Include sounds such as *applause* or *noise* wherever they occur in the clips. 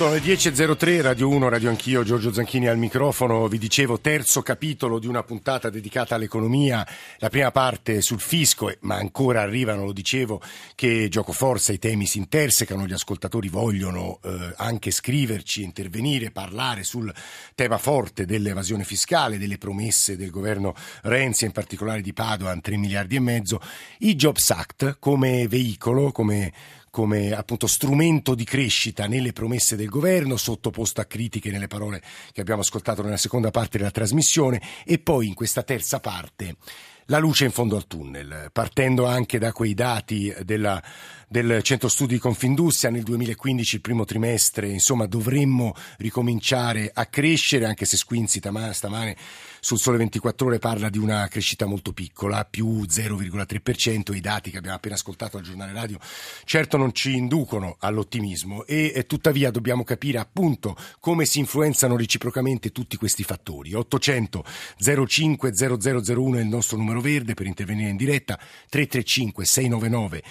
Sono le 10.03, Radio 1, Radio Anch'io, Giorgio Zanchini al microfono. Vi dicevo, terzo capitolo di una puntata dedicata all'economia. La prima parte sul fisco, ma ancora arrivano, lo dicevo, che gioco forza, i temi si intersecano, gli ascoltatori vogliono eh, anche scriverci, intervenire, parlare sul tema forte dell'evasione fiscale, delle promesse del governo Renzi, in particolare di Padoan, 3 miliardi e mezzo. I Jobs Act come veicolo, come come appunto strumento di crescita nelle promesse del governo, sottoposto a critiche nelle parole che abbiamo ascoltato nella seconda parte della trasmissione e poi in questa terza parte la luce in fondo al tunnel, partendo anche da quei dati della, del Centro Studi di Confindustria. Nel 2015, il primo trimestre, insomma dovremmo ricominciare a crescere, anche se Squinzi stamane sul Sole 24 Ore parla di una crescita molto piccola, più 0,3%, i dati che abbiamo appena ascoltato al giornale radio certo non ci inducono all'ottimismo e, tuttavia dobbiamo capire appunto come si influenzano reciprocamente tutti questi fattori. 800 05 0001 è il nostro numero verde per intervenire in diretta, 335 699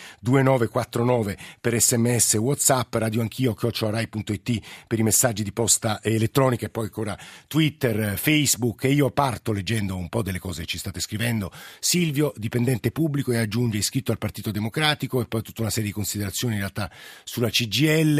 2949 per sms whatsapp, radio anch'io, chiocciorai.it per i messaggi di posta elettronica e poi ancora Twitter, Facebook e io parto leggendo un po' delle cose che ci state scrivendo. Silvio, dipendente pubblico e aggiunge iscritto al Partito Democratico e poi tutta una serie di considerazioni in realtà sulla CGL,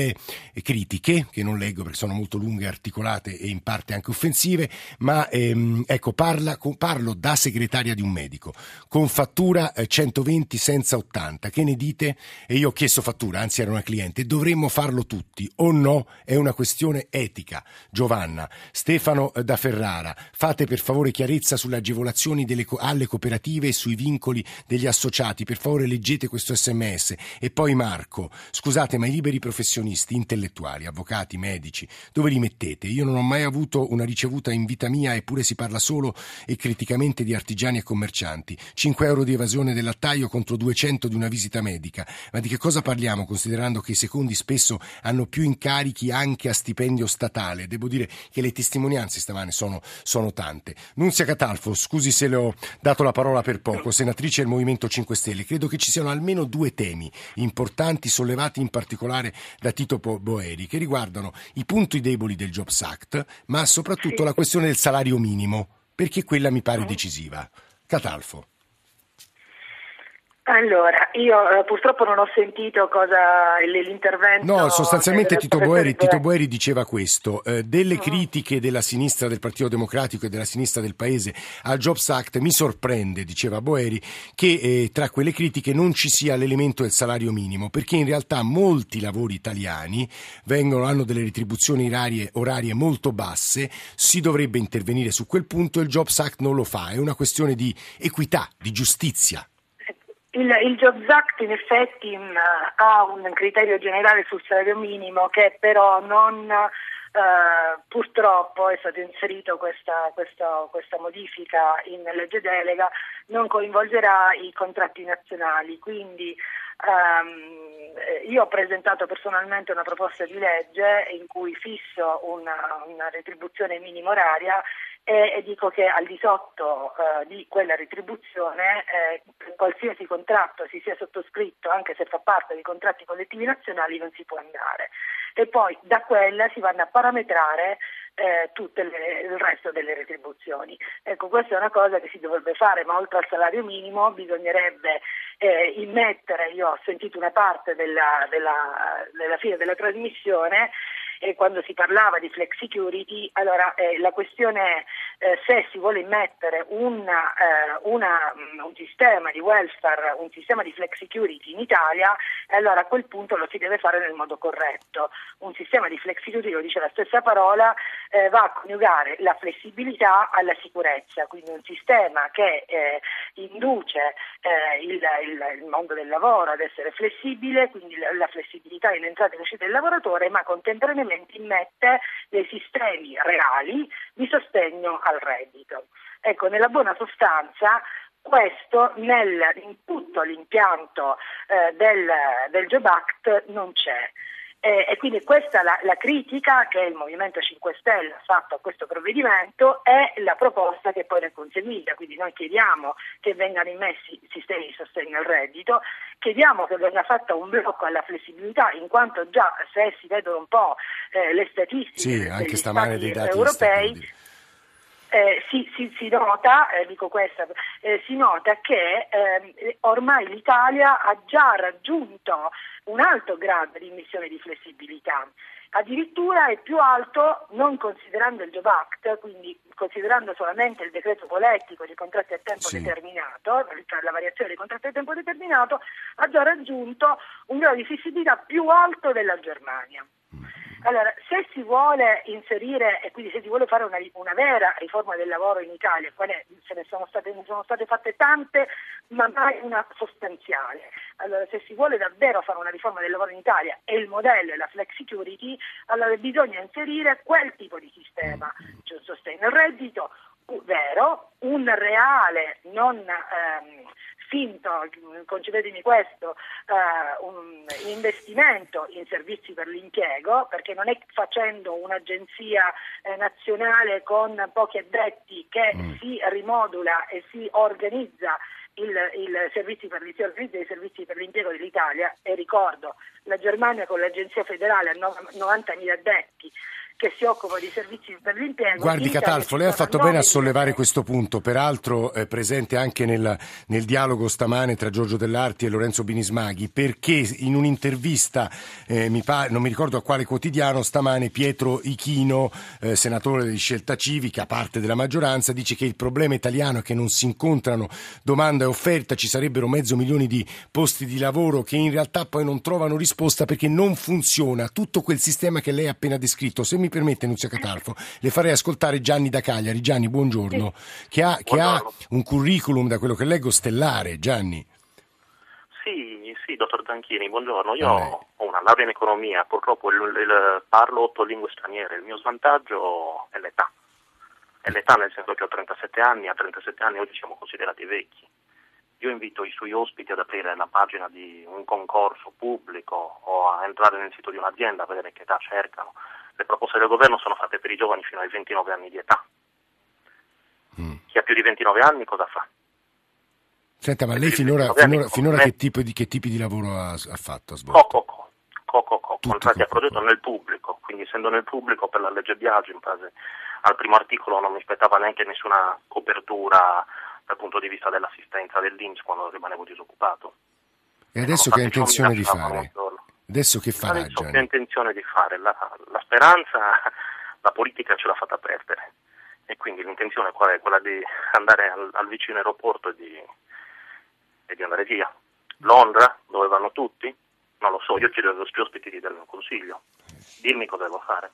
e critiche che non leggo perché sono molto lunghe, articolate e in parte anche offensive, ma ehm, ecco, parla, parlo da segretaria di un medico con fattura 120 eh, senza 80. Che ne dite? E io ho chiesto fattura, anzi era una cliente. Dovremmo farlo tutti o no? È una questione etica. Giovanna, Stefano eh, da Ferrara, fate per favore chiarezza sulle agevolazioni delle, alle cooperative e sui vincoli degli associati. Per favore leggete questo sms. E poi Marco, scusate, ma i liberi professionisti, intellettuali, avvocati, medici, dove li mettete? Io non ho mai avuto una ricevuta in vita mia, eppure si parla solo e criticamente di artigiani e commercianti. 5 euro di evasione del lattaio contro 200 di una visita medica. Ma di che cosa parliamo, considerando che i secondi spesso hanno più incarichi anche a stipendio statale? Devo dire che le testimonianze stamane sono, sono tante. Nunzia Catalfo, scusi se le ho dato la parola per poco, senatrice del Movimento 5 Stelle, credo che ci siano almeno due temi importanti sollevati in particolare da Tito Boeri, che riguardano i punti deboli del Jobs Act, ma soprattutto la questione del salario minimo, perché quella mi pare decisiva. Catalfo. Allora, io eh, purtroppo non ho sentito cosa l'intervento. No, sostanzialmente Tito Boeri, Tito Boeri, diceva questo: eh, delle mm. critiche della sinistra del Partito Democratico e della sinistra del paese al Jobs Act mi sorprende, diceva Boeri, che eh, tra quelle critiche non ci sia l'elemento del salario minimo, perché in realtà molti lavori italiani vengono, hanno delle retribuzioni orarie, orarie molto basse, si dovrebbe intervenire su quel punto e il Jobs Act non lo fa, è una questione di equità, di giustizia. Il, il Jobs Act in effetti mh, mm, ha un criterio generale sul salario minimo che però non Uh, purtroppo è stato inserito questa, questa, questa, modifica in legge delega, non coinvolgerà i contratti nazionali, quindi um, io ho presentato personalmente una proposta di legge in cui fisso una, una retribuzione minima oraria e, e dico che al di sotto eh, di quella retribuzione eh, qualsiasi contratto si sia sottoscritto, anche se fa parte dei contratti collettivi nazionali, non si può andare. E poi da quella si vanno a parametrare eh, tutto il resto delle retribuzioni. Ecco, questa è una cosa che si dovrebbe fare, ma oltre al salario minimo bisognerebbe eh, immettere, io ho sentito una parte della, della, della fine della trasmissione, eh, quando si parlava di flex security, allora eh, la questione è eh, se si vuole immettere una, eh, una, mm, un sistema di welfare, un sistema di flex security in Italia, allora a quel punto lo si deve fare nel modo corretto. Un sistema di flex security, lo dice la stessa parola, eh, va a coniugare la flessibilità alla sicurezza, quindi un sistema che eh, induce il, il, il, mondo del lavoro ad essere flessibile, quindi la flessibilità in entrata e uscita del lavoratore, ma contemporaneamente semplicemente immette dei sistemi reali di sostegno al reddito. Ecco, nella buona sostanza questo nel, in tutto l'impianto eh, del, del Job Act non c'è. Eh, e quindi questa è la, la, critica che il Movimento 5 Stelle ha fatto a questo provvedimento e la proposta che poi ne è conseguita. Quindi noi chiediamo che vengano immessi sistemi di sostegno al reddito, chiediamo che venga fatto un blocco alla flessibilità, in quanto già se si vedono un po' eh, le statistiche sì, degli stati europei, eh, si, si, si, nota, eh, dico questa, eh, si nota che ehm, ormai l'Italia ha già raggiunto un alto grado di immissione di flessibilità. Addirittura è più alto, non considerando il Job Act, quindi considerando solamente il decreto politico di contratti a tempo sì. determinato, cioè la variazione dei contratti a tempo determinato, ha già raggiunto un grado di flessibilità più alto della Germania. Allora, se si vuole inserire e quindi se si vuole fare una, una vera riforma del lavoro in Italia, quale se ne sono, state, ne sono state fatte tante, ma mai una sostanziale. Allora, se si vuole davvero fare una riforma del lavoro in Italia e il modello è la flex security, allora bisogna inserire quel tipo di sistema, cioè un sostegno al reddito, vero, un reale, non ehm, finto, concedetemi questo, uh, un investimento in servizi per l'impiego, perché non è facendo un'agenzia eh, nazionale con pochi addetti che mm. si rimodula e si organizza il, il servizi per, il i servizi per l'impiego dell'Italia e ricordo la Germania con l'agenzia federale ha 90.000 addetti che si occupa di servizi per l'impiego. Guardi Catalfo, lei ha fatto bene a sollevare questo punto, peraltro è presente anche nel, nel, dialogo stamane tra Giorgio Dell'Arti e Lorenzo Binismaghi, perché in un'intervista, eh, mi pare, non mi ricordo a quale quotidiano, stamane Pietro Ichino, eh, senatore di Scelta Civica, parte della maggioranza, dice che il problema italiano è che non si incontrano domanda e offerta, ci sarebbero mezzo milione di posti di lavoro che in realtà poi non trovano risposta perché non funziona tutto quel sistema che lei ha appena descritto. Se mi mi permette, Nunzia Catalfo, le farei ascoltare Gianni da Cagliari. Gianni, buongiorno, che ha, che ha un curriculum, da quello che leggo, stellare. Gianni. Sì, sì, dottor Zanchini, buongiorno. Io ho una laurea in economia, purtroppo il, il, parlo otto lingue straniere. Il mio svantaggio è l'età. È l'età nel senso che ho 37 anni, a 37 anni oggi siamo considerati vecchi. Io invito i suoi ospiti ad aprire la pagina di un concorso pubblico o a entrare nel sito di un'azienda a vedere che età cercano le proposte del governo sono fatte per i giovani fino ai 29 anni di età. Mm. Chi ha più di 29 anni cosa fa? Senta, ma lei finora, finora, finora che, tipo di, che, tipi di lavoro ha, ha fatto? Ha svolto? Co, co, co, co, contratti a progetto nel pubblico, quindi essendo nel pubblico per la legge Biagio in base al primo articolo non mi aspettava neanche nessuna copertura dal punto di vista dell'assistenza dell'Inps quando rimanevo disoccupato. E adesso che ha intenzione di fare? Adesso che farà Adesso ha intenzione di fare? La, la, speranza la politica ce l'ha fatta perdere e quindi l'intenzione qual è? Quella di andare al, al vicino aeroporto e di, e di, andare via. Londra, dove vanno tutti? Non lo so, io chiedo vostri ospiti di darmi un consiglio. Dimmi cosa devo fare.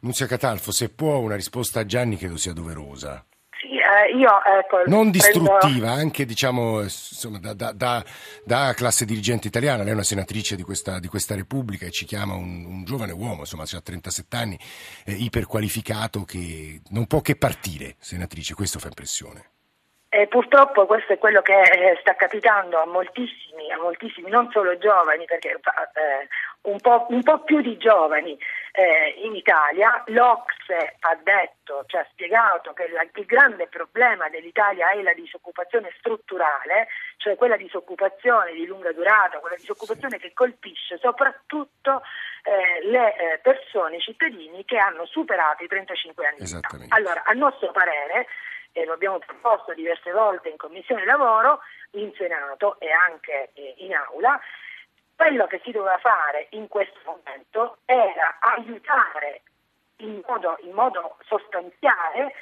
Nunzia Catalfo, se può una risposta a Gianni credo sia doverosa. Eh, io, ecco, non distruttiva, prendo... anche diciamo, insomma, da, da, da, da, classe dirigente italiana, lei è una senatrice di questa, di questa Repubblica e ci chiama un, un giovane uomo, insomma, ha 37 anni, eh, iperqualificato, che non può che partire, senatrice, questo fa impressione. E purtroppo questo è quello che eh, sta capitando a moltissimi, a moltissimi non solo giovani, perché eh, un, po', un, po', più di giovani eh, in Italia. L'Ocse ha detto, cioè ha spiegato che la, il grande problema dell'Italia è la disoccupazione strutturale, cioè quella disoccupazione di lunga durata, quella disoccupazione che colpisce soprattutto eh, le eh, persone, i cittadini che hanno superato i 35 anni. Allora, a nostro parere, e lo abbiamo proposto diverse volte in Commissione Lavoro, in Senato e anche eh, in Aula, quello che si doveva fare in questo momento era aiutare in modo, in modo sostanziale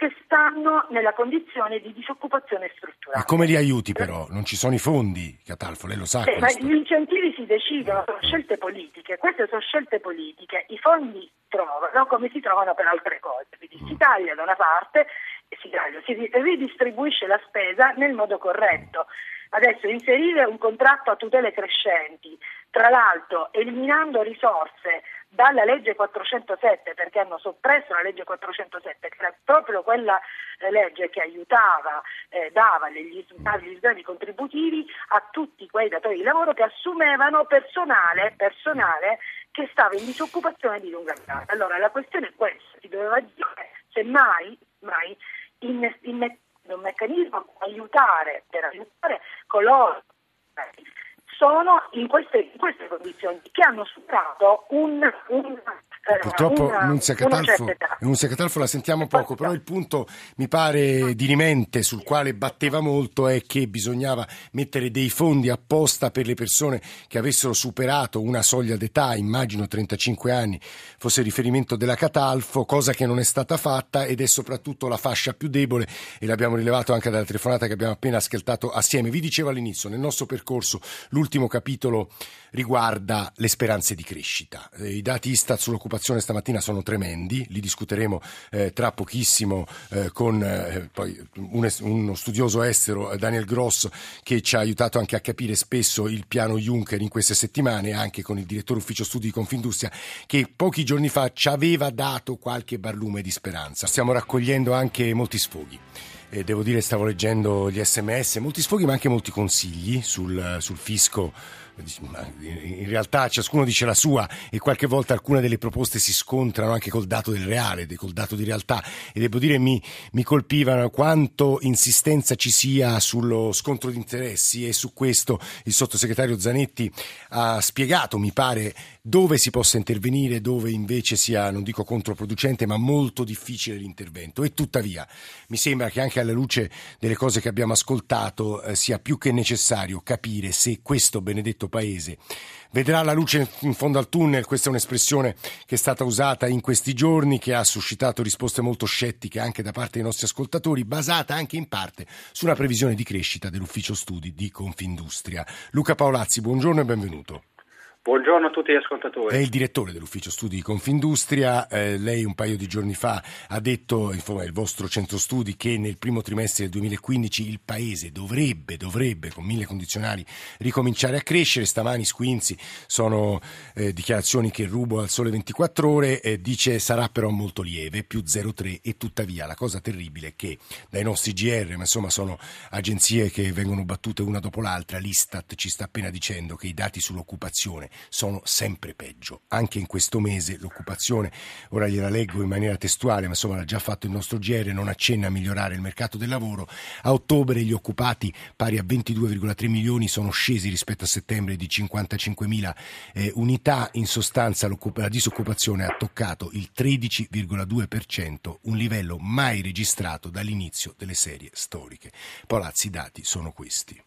che stanno nella condizione di disoccupazione strutturale. Ma come li aiuti però? Non ci sono i fondi, Catalfo, lei lo sa. Sì, ma gli incentivi si decidono, sono scelte politiche, queste sono scelte politiche, i fondi trovano come si trovano per altre cose, quindi mm. si taglia da una parte si, taglia, si ridistribuisce la spesa nel modo corretto. Adesso inserire un contratto a tutele crescenti, tra l'altro eliminando risorse dalla legge 407 perché hanno soppresso la legge 407 che era proprio quella eh, legge che aiutava, eh, dava gli, sgravi contributivi a tutti quei datori di lavoro che assumevano personale, personale che stava in disoccupazione di lunga durata. Allora la questione è questa, si doveva dire se mai, mai in, in, un meccanismo aiutare, per aiutare coloro sono in queste, in queste condizioni che hanno superato un, un Purtroppo una, Nunzia, Catalfo, Nunzia Catalfo la sentiamo poco, però il punto mi pare dirimente sul quale batteva molto è che bisognava mettere dei fondi apposta per le persone che avessero superato una soglia d'età, immagino 35 anni fosse riferimento della Catalfo, cosa che non è stata fatta ed è soprattutto la fascia più debole e l'abbiamo rilevato anche dalla telefonata che abbiamo appena ascoltato assieme. Vi dicevo all'inizio, nel nostro percorso l'ultimo capitolo riguarda le speranze di crescita. Eh, I dati Istat sull'occupazione sull'occupazione stamattina sono tremendi, li discuteremo eh, tra pochissimo eh, con eh, un, uno studioso estero, Daniel Gross, che ci ha aiutato anche a capire spesso il piano Juncker in queste settimane, anche con il direttore ufficio studi di Confindustria, che pochi giorni fa ci aveva dato qualche barlume di speranza. Stiamo raccogliendo anche molti sfoghi. E devo dire, stavo leggendo gli sms, molti sfoghi ma anche molti consigli sul, sul fisco in realtà ciascuno dice la sua e qualche volta alcune delle proposte si scontrano anche col dato del reale, col dato di realtà. E devo dire mi, mi colpivano quanto insistenza ci sia sullo scontro di interessi e su questo il sottosegretario Zanetti ha spiegato, mi pare, dove si possa intervenire, dove invece sia, non dico controproducente, ma molto difficile l'intervento. E tuttavia mi sembra che anche alla luce delle cose che abbiamo ascoltato eh, sia più che necessario capire se questo benedetto paese vedrà la luce in fondo al tunnel, questa è un'espressione che è stata usata in questi giorni, che ha suscitato risposte molto scettiche anche da parte dei nostri ascoltatori, basata anche in parte su una previsione di crescita dell'ufficio studi di Confindustria. Luca Paolazzi, buongiorno e benvenuto. Buongiorno a tutti gli ascoltatori. È il direttore dell'ufficio studi di Confindustria. Eh, lei un paio di giorni fa ha detto, insomma, il vostro centro studi, che nel primo trimestre del 2015 il paese dovrebbe, dovrebbe, con mille condizionali, ricominciare a crescere. Stamani Squinzi sono eh, dichiarazioni che rubo al sole 24 ore, eh, dice sarà però molto lieve, più 0,3 e tuttavia la cosa terribile è che dai nostri GR, ma insomma sono agenzie che vengono battute una dopo l'altra, l'Istat ci sta appena dicendo che i dati sull'occupazione sono sempre peggio. Anche in questo mese l'occupazione, ora gliela leggo in maniera testuale, ma insomma l'ha già fatto il nostro GR, non accenna a migliorare il mercato del lavoro. A ottobre gli occupati pari a 22,3 milioni sono scesi rispetto a settembre di 55 mila eh, unità. In sostanza la disoccupazione ha toccato il 13,2%, un livello mai registrato dall'inizio delle serie storiche. Palazzi, i dati sono questi.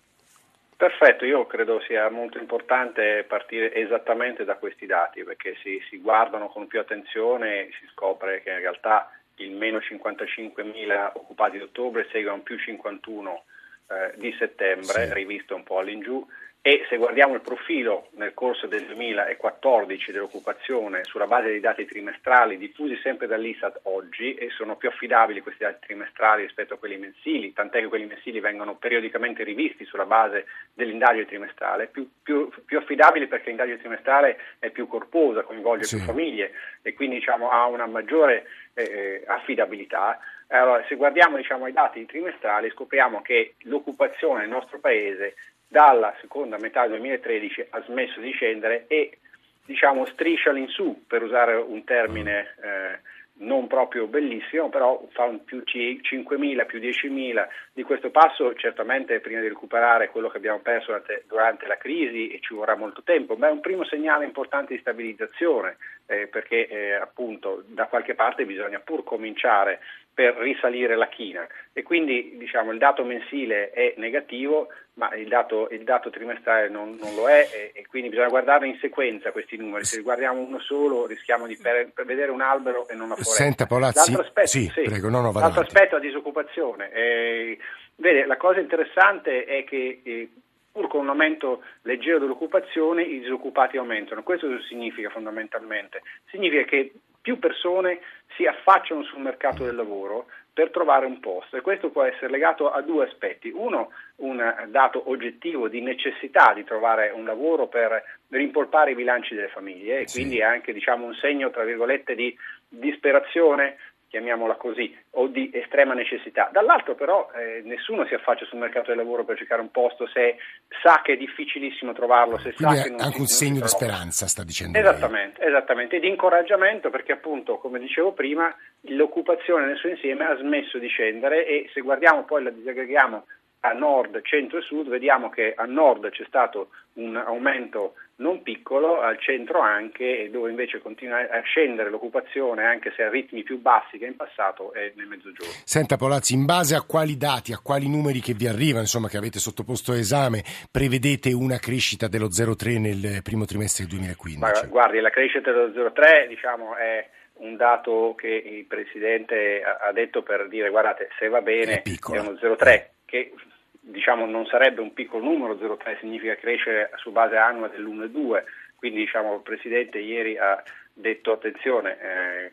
Perfetto, io credo sia molto importante partire esattamente da questi dati perché si, si guardano con più attenzione si scopre che in realtà il meno 55.000 occupati di ottobre segue un più 51 eh, di settembre, sì. rivisto un po' all'ingiù, e se guardiamo il profilo nel corso del 2014 dell'occupazione sulla base dei dati trimestrali diffusi sempre dall'Istat oggi e sono più affidabili questi dati trimestrali rispetto a quelli mensili, tant'è che quelli mensili vengono periodicamente rivisti sulla base dell'indagine trimestrale, più, più, più affidabili perché l'indagine trimestrale è più corposa, coinvolge sì. più famiglie e quindi diciamo, ha una maggiore eh, affidabilità. Allora, se guardiamo diciamo, i dati trimestrali scopriamo che l'occupazione nel nostro paese dalla seconda metà del 2013 ha smesso di scendere e diciamo striscia all'insù, per usare un termine eh, non proprio bellissimo, però fa un più 5.000, più 10.000 di questo passo, certamente prima di recuperare quello che abbiamo perso durante, durante la crisi e ci vorrà molto tempo, ma è un primo segnale importante di stabilizzazione, eh, perché eh, appunto da qualche parte bisogna pur cominciare per risalire la china e quindi diciamo, il dato mensile è negativo ma il dato, il dato trimestrale non, non lo è e, e, quindi bisogna guardare in sequenza questi numeri, se guardiamo uno solo rischiamo di per, per vedere un albero e non una foresta. Senta Polazzi, l'altro aspetto, sì, sì, prego, no, no, l'altro aspetto è la disoccupazione. Eh, vede, la cosa interessante è che eh, pur con un aumento leggero dell'occupazione i disoccupati aumentano. Questo significa fondamentalmente? Significa che più persone si affacciano sul mercato del lavoro, per trovare un posto e questo può essere legato a due aspetti. Uno, un dato oggettivo di necessità di trovare un lavoro per rimpolpare i bilanci delle famiglie e sì. quindi anche diciamo, un segno tra virgolette di disperazione chiamiamola così, o di estrema necessità. Dall'altro però eh, nessuno si affaccia sul mercato del lavoro per cercare un posto se sa che è difficilissimo trovarlo, se Quindi sa che non anche un segno di speranza, sta dicendo Esattamente, lei. esattamente, e di incoraggiamento perché appunto, come dicevo prima, l'occupazione nel suo insieme ha smesso di scendere e se guardiamo poi la disaggreghiamo a nord, centro e sud, vediamo che a nord c'è stato un aumento non piccolo, al centro anche, dove invece continua a scendere l'occupazione, anche se a ritmi più bassi che in passato, è nel mezzogiorno. Senta Polazzi, in base a quali dati, a quali numeri che vi arrivano, insomma, che avete sottoposto a esame, prevedete una crescita dello 0,3 nel primo trimestre del 2015? Ma, guardi, la crescita dello 0,3 diciamo, è un dato che il Presidente ha detto per dire guardate se va bene è, è uno 0,3 che diciamo, non sarebbe un piccolo numero, 0,3 significa crescere su base annua dell'1,2, quindi diciamo, il Presidente ieri ha detto attenzione, eh,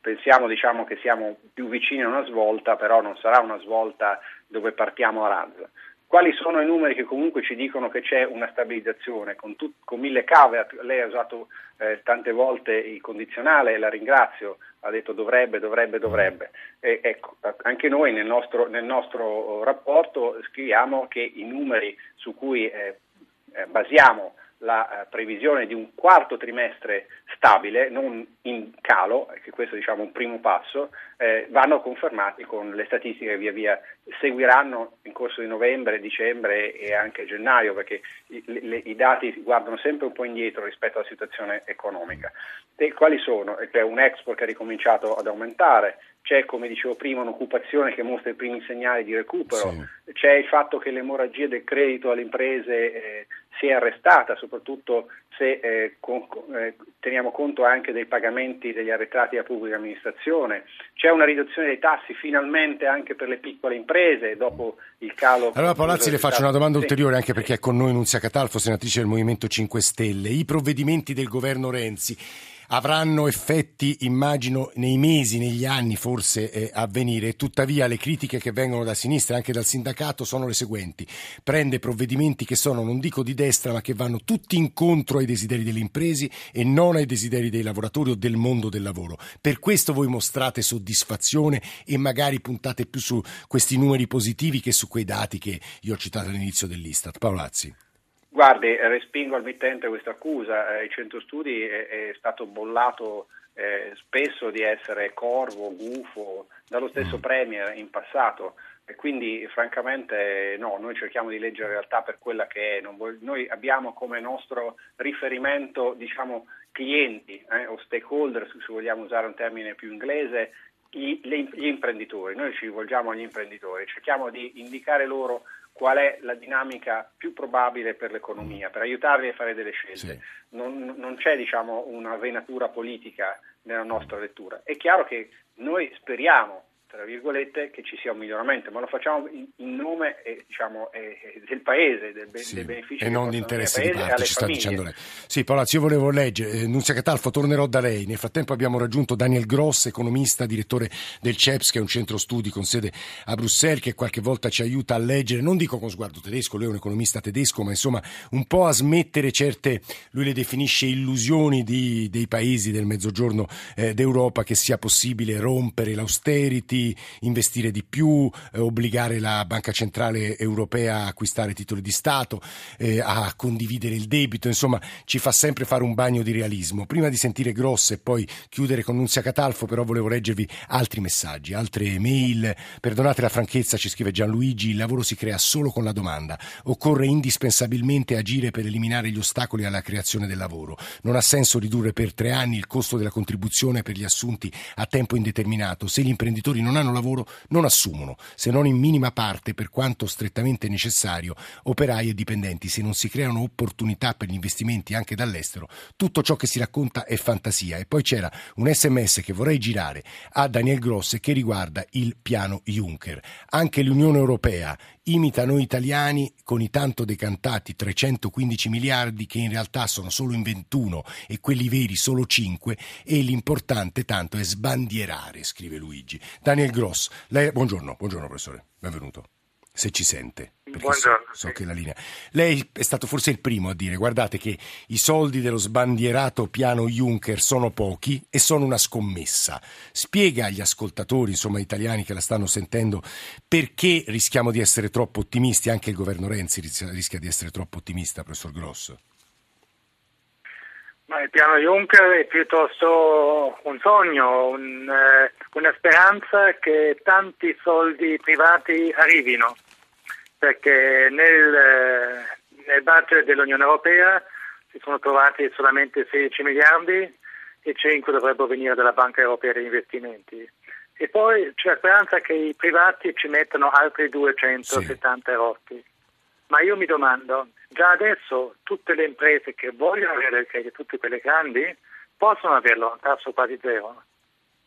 pensiamo diciamo, che siamo più vicini a una svolta, però non sarà una svolta dove partiamo a razza. Quali sono i numeri che comunque ci dicono che c'è una stabilizzazione? Con, tut, con mille cave, lei ha usato eh, tante volte il condizionale, la ringrazio, ha detto dovrebbe, dovrebbe, dovrebbe. E, ecco, anche noi nel nostro, nel nostro rapporto scriviamo che i numeri su cui eh, eh basiamo la eh, previsione di un quarto trimestre stabile, non in calo, che questo diciamo, è un primo passo, eh, vanno confermati con le statistiche che via via seguiranno in corso di novembre, dicembre e anche gennaio, perché i, le, i dati guardano sempre un po' indietro rispetto alla situazione economica. E quali sono? C'è un export che ha ricominciato ad aumentare, c'è come dicevo prima un'occupazione che mostra i primi segnali di recupero, sì. c'è il fatto che l'emorragia del credito alle imprese eh, si è arrestata, soprattutto se eh, con, eh, teniamo conto anche dei pagamenti degli arretrati alla pubblica amministrazione, c'è una riduzione dei tassi finalmente anche per le piccole imprese dopo il calo. Allora Palazzi le faccio una domanda ulteriore anche perché è con noi Nunzia Catalfo, senatrice del Movimento 5 Stelle. I provvedimenti del governo Renzi avranno effetti, immagino, nei mesi, negli anni forse eh, a venire. Tuttavia le critiche che vengono da sinistra e anche dal sindacato sono le seguenti. Prende provvedimenti che sono, non dico di destra, ma che vanno tutti incontro ai desideri delle imprese e non ai desideri dei lavoratori o del mondo del lavoro. Per questo voi mostrate soddisfazione e magari puntate più su questi numeri positivi che su quei dati che io ho citato all'inizio dell'Istat. Paolazzi. Guardi, respingo al mittente questa accusa. Eh, il centro studi è, è stato bollato eh, spesso di essere corvo, gufo, dallo stesso mm. Premier in passato. E quindi francamente no, noi cerchiamo di leggere la realtà per quella che è. Voglio, noi abbiamo come nostro riferimento diciamo, clienti eh, o stakeholder, se vogliamo usare un termine più inglese, gli, gli imprenditori. Noi ci rivolgiamo agli imprenditori, cerchiamo di indicare loro qual è la dinamica più probabile per l'economia, per aiutarli a fare delle scelte. Sì. Non, non, c'è diciamo, una venatura politica nella nostra lettura. È chiaro che noi speriamo tra virgolette, che ci sia un miglioramento, ma lo facciamo in, in nome eh, diciamo, eh, del paese, del, sì, dei benefici e non di interessi di parte, ci sta dicendo lei. Sì, Palazzo, io volevo leggere, eh, Nunzia Catalfo, tornerò da lei. Nel frattempo abbiamo raggiunto Daniel Gross, economista, direttore del CEPS, che è un centro studi con sede a Bruxelles, che qualche volta ci aiuta a leggere, non dico con sguardo tedesco, lui è un economista tedesco, ma insomma un po' a smettere certe, lui le definisce illusioni di, dei paesi del mezzogiorno eh, d'Europa, che sia possibile rompere l'austerity, investire di più, eh, obbligare la Banca Centrale Europea a acquistare titoli di Stato, eh, a condividere il debito, insomma ci fa sempre fare un bagno di realismo. Prima di sentire Grosse e poi chiudere con Nunzia Catalfo, però volevo leggervi altri messaggi, altre mail. Perdonate la franchezza, ci scrive Gianluigi, il lavoro si crea solo con la domanda. Occorre indispensabilmente agire per eliminare gli ostacoli alla creazione del lavoro. Non ha senso ridurre per tre anni il costo della contribuzione per gli assunti a tempo indeterminato se gli imprenditori non hanno lavoro non assumono, se non in minima parte, per quanto strettamente necessario, operai e dipendenti. Se non si creano opportunità per gli investimenti anche dall'estero, tutto ciò che si racconta è fantasia. E poi c'era un sms che vorrei girare a Daniel Gross che riguarda il piano Juncker. Anche l'Unione Europea imita noi italiani con i tanto decantati 315 miliardi che in realtà sono solo in 21 e quelli veri solo 5 e l'importante tanto è sbandierare, scrive Luigi. Daniel Gross. Lei, buongiorno, buongiorno professore, benvenuto se ci sente. Buongiorno. So, so, che la linea. Lei è stato forse il primo a dire: guardate che i soldi dello sbandierato piano Juncker sono pochi e sono una scommessa. Spiega agli ascoltatori, insomma, italiani che la stanno sentendo, perché rischiamo di essere troppo ottimisti. Anche il governo Renzi rischia, di essere troppo ottimista, professor Grosso. Ma il piano Juncker è piuttosto un sogno, un, eh, una speranza che tanti soldi privati arrivino perché nel, eh, nel budget dell'Unione Europea si sono trovati solamente 16 miliardi e 5 dovrebbero venire dalla Banca Europea degli Investimenti. E poi c'è la speranza che i privati ci mettano altri 270 sì. rotti. Ma io mi domando, già adesso tutte le imprese che vogliono avere il credito, tutte quelle grandi, possono averlo a tasso quasi zero.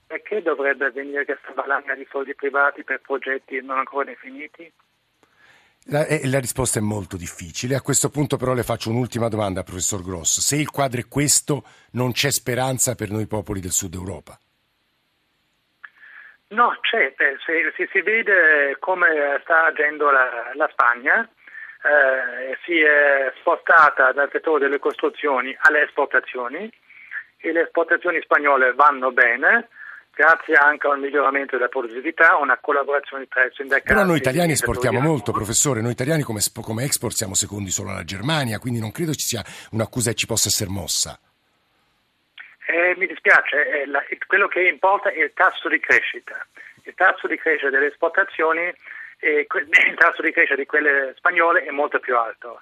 Perché dovrebbe avvenire questa valanga di soldi privati per progetti non ancora definiti? La, eh, la, risposta è molto difficile. A questo punto però le faccio un'ultima domanda, professor Gross. Se il quadro è questo, non c'è speranza per noi popoli del sud Europa? No, c'è. Se, se si vede come sta agendo la, la Spagna, eh, si è spostata dal settore delle costruzioni alle esportazioni e le esportazioni spagnole vanno bene, grazie anche al miglioramento della produttività, una collaborazione tra i sindacati. Però noi italiani esportiamo molto, professore, noi italiani come, come, export siamo secondi solo alla Germania, quindi non credo ci sia un'accusa che ci possa essere mossa. Eh, mi dispiace, eh, la, quello che importa è il tasso di crescita. Il tasso di crescita delle esportazioni, eh, *coughs* il tasso di crescita di quelle spagnole è molto più alto.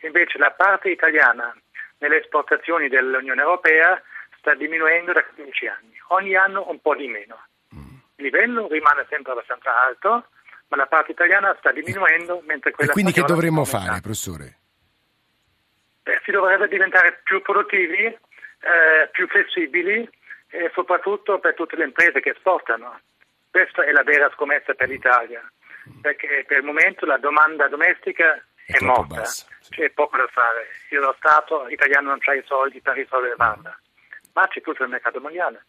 Invece la parte italiana nelle esportazioni dell'Unione Europea sta diminuendo da 15 anni, ogni anno un po' di meno. Il livello rimane sempre abbastanza alto, ma la parte italiana sta diminuendo mentre quella E quindi che dovremmo fare, professore? Beh, si dovrebbe diventare più produttivi, eh, più flessibili e soprattutto per tutte le imprese che esportano. Questa è la vera scommessa per l'Italia, perché per il momento la domanda domestica è, è morta, bassa, sì. c'è poco da fare. Io lo Stato italiano non ha i soldi per risolverla ma c'è tutto il mercato mondiale.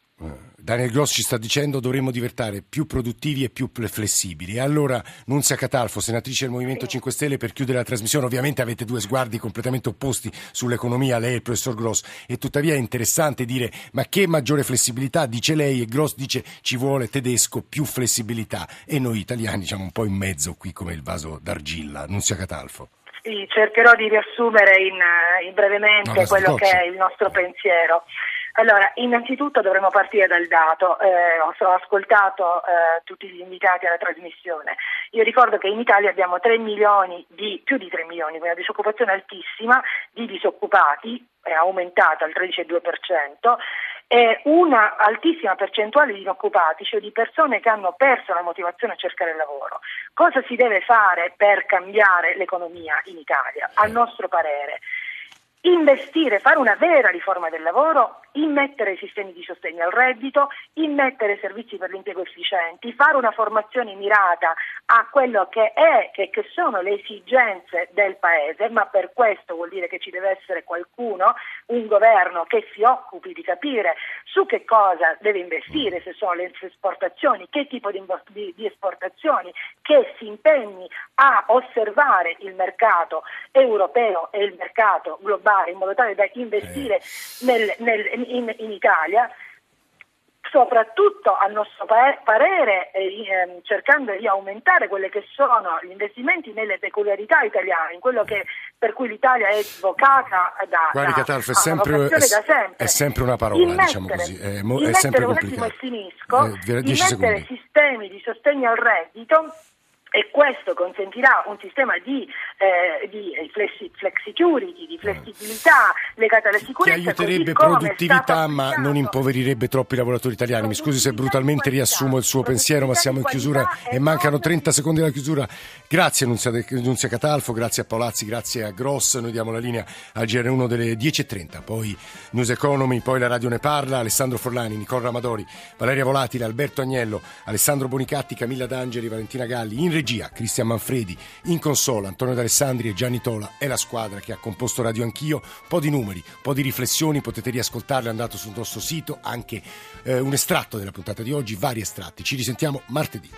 Eh, Daniel Gross ci sta dicendo dovremmo diventare più produttivi e più flessibili. E allora, Nunzia Catalfo, senatrice del Movimento 5 Stelle, per chiudere la trasmissione, ovviamente avete due sguardi completamente opposti sull'economia, lei e il professor Gross, e tuttavia è interessante dire ma che maggiore flessibilità, dice lei, e Gross dice ci vuole tedesco più flessibilità, e noi italiani siamo un po' in mezzo qui come il vaso d'argilla. Nunzia Catalfo. Sì, cercherò di riassumere in, in brevemente no, quello che è il nostro pensiero. Allora, innanzitutto dovremmo partire dal dato. Eh, ho ascoltato eh, tutti gli invitati alla trasmissione. Io ricordo che in Italia abbiamo 3 milioni di, più di 3 milioni, una disoccupazione altissima di disoccupati, è aumentata al 13,2%, e una altissima percentuale di inoccupati, cioè di persone che hanno perso la motivazione a cercare lavoro. Cosa si deve fare per cambiare l'economia in Italia? Al nostro parere investire, fare una vera riforma del lavoro, immettere sistemi di sostegno al reddito, immettere servizi per l'impiego efficienti, fare una formazione mirata a quello che è, che, che sono le esigenze del Paese, ma per questo vuol dire che ci deve essere qualcuno, un governo che si occupi di capire su che cosa deve investire, se sono le esportazioni, che tipo di, di, di esportazioni, che si impegni a osservare il mercato europeo e il mercato globale in modo tale da investire eh. nel, nel, in, in Italia soprattutto a nostro parere eh, cercando di aumentare quelli che sono gli investimenti nelle peculiarità italiane, in quello che, per cui l'Italia è svocata da, Guardi, da, Catalfo, è, sempre, è, sempre. è sempre una parola, immettere, diciamo così, è, mo, è sempre complicato. E finisco, eh, immettere sistemi di sostegno al reddito e questo consentirà un sistema di, eh, di flessi, flexicurity, di flessibilità legata alla sicurezza. Che aiuterebbe produttività ma non impoverirebbe troppo i lavoratori italiani. Mi scusi se brutalmente riassumo il suo pensiero, ma siamo in chiusura e mancano 30 secondi alla chiusura. Grazie Nunzia, Nunzia Catalfo, grazie a Paolazzi, grazie a Gross. Noi diamo la linea al GR1 delle 10.30, poi News Economy, poi la radio ne parla, Alessandro Forlani, Nicola Ramadori, Valeria Volatile, Alberto Agnello, Alessandro Bonicatti, Camilla D'Angeli, Valentina Galli. In regia Cristian Manfredi, in console Antonio D'Alessandri e Gianni Tola è la squadra che ha composto Radio Anch'io. Un po' di numeri, un po' di riflessioni, potete riascoltarle andando sul nostro sito, anche eh, un estratto della puntata di oggi, vari estratti. Ci risentiamo martedì.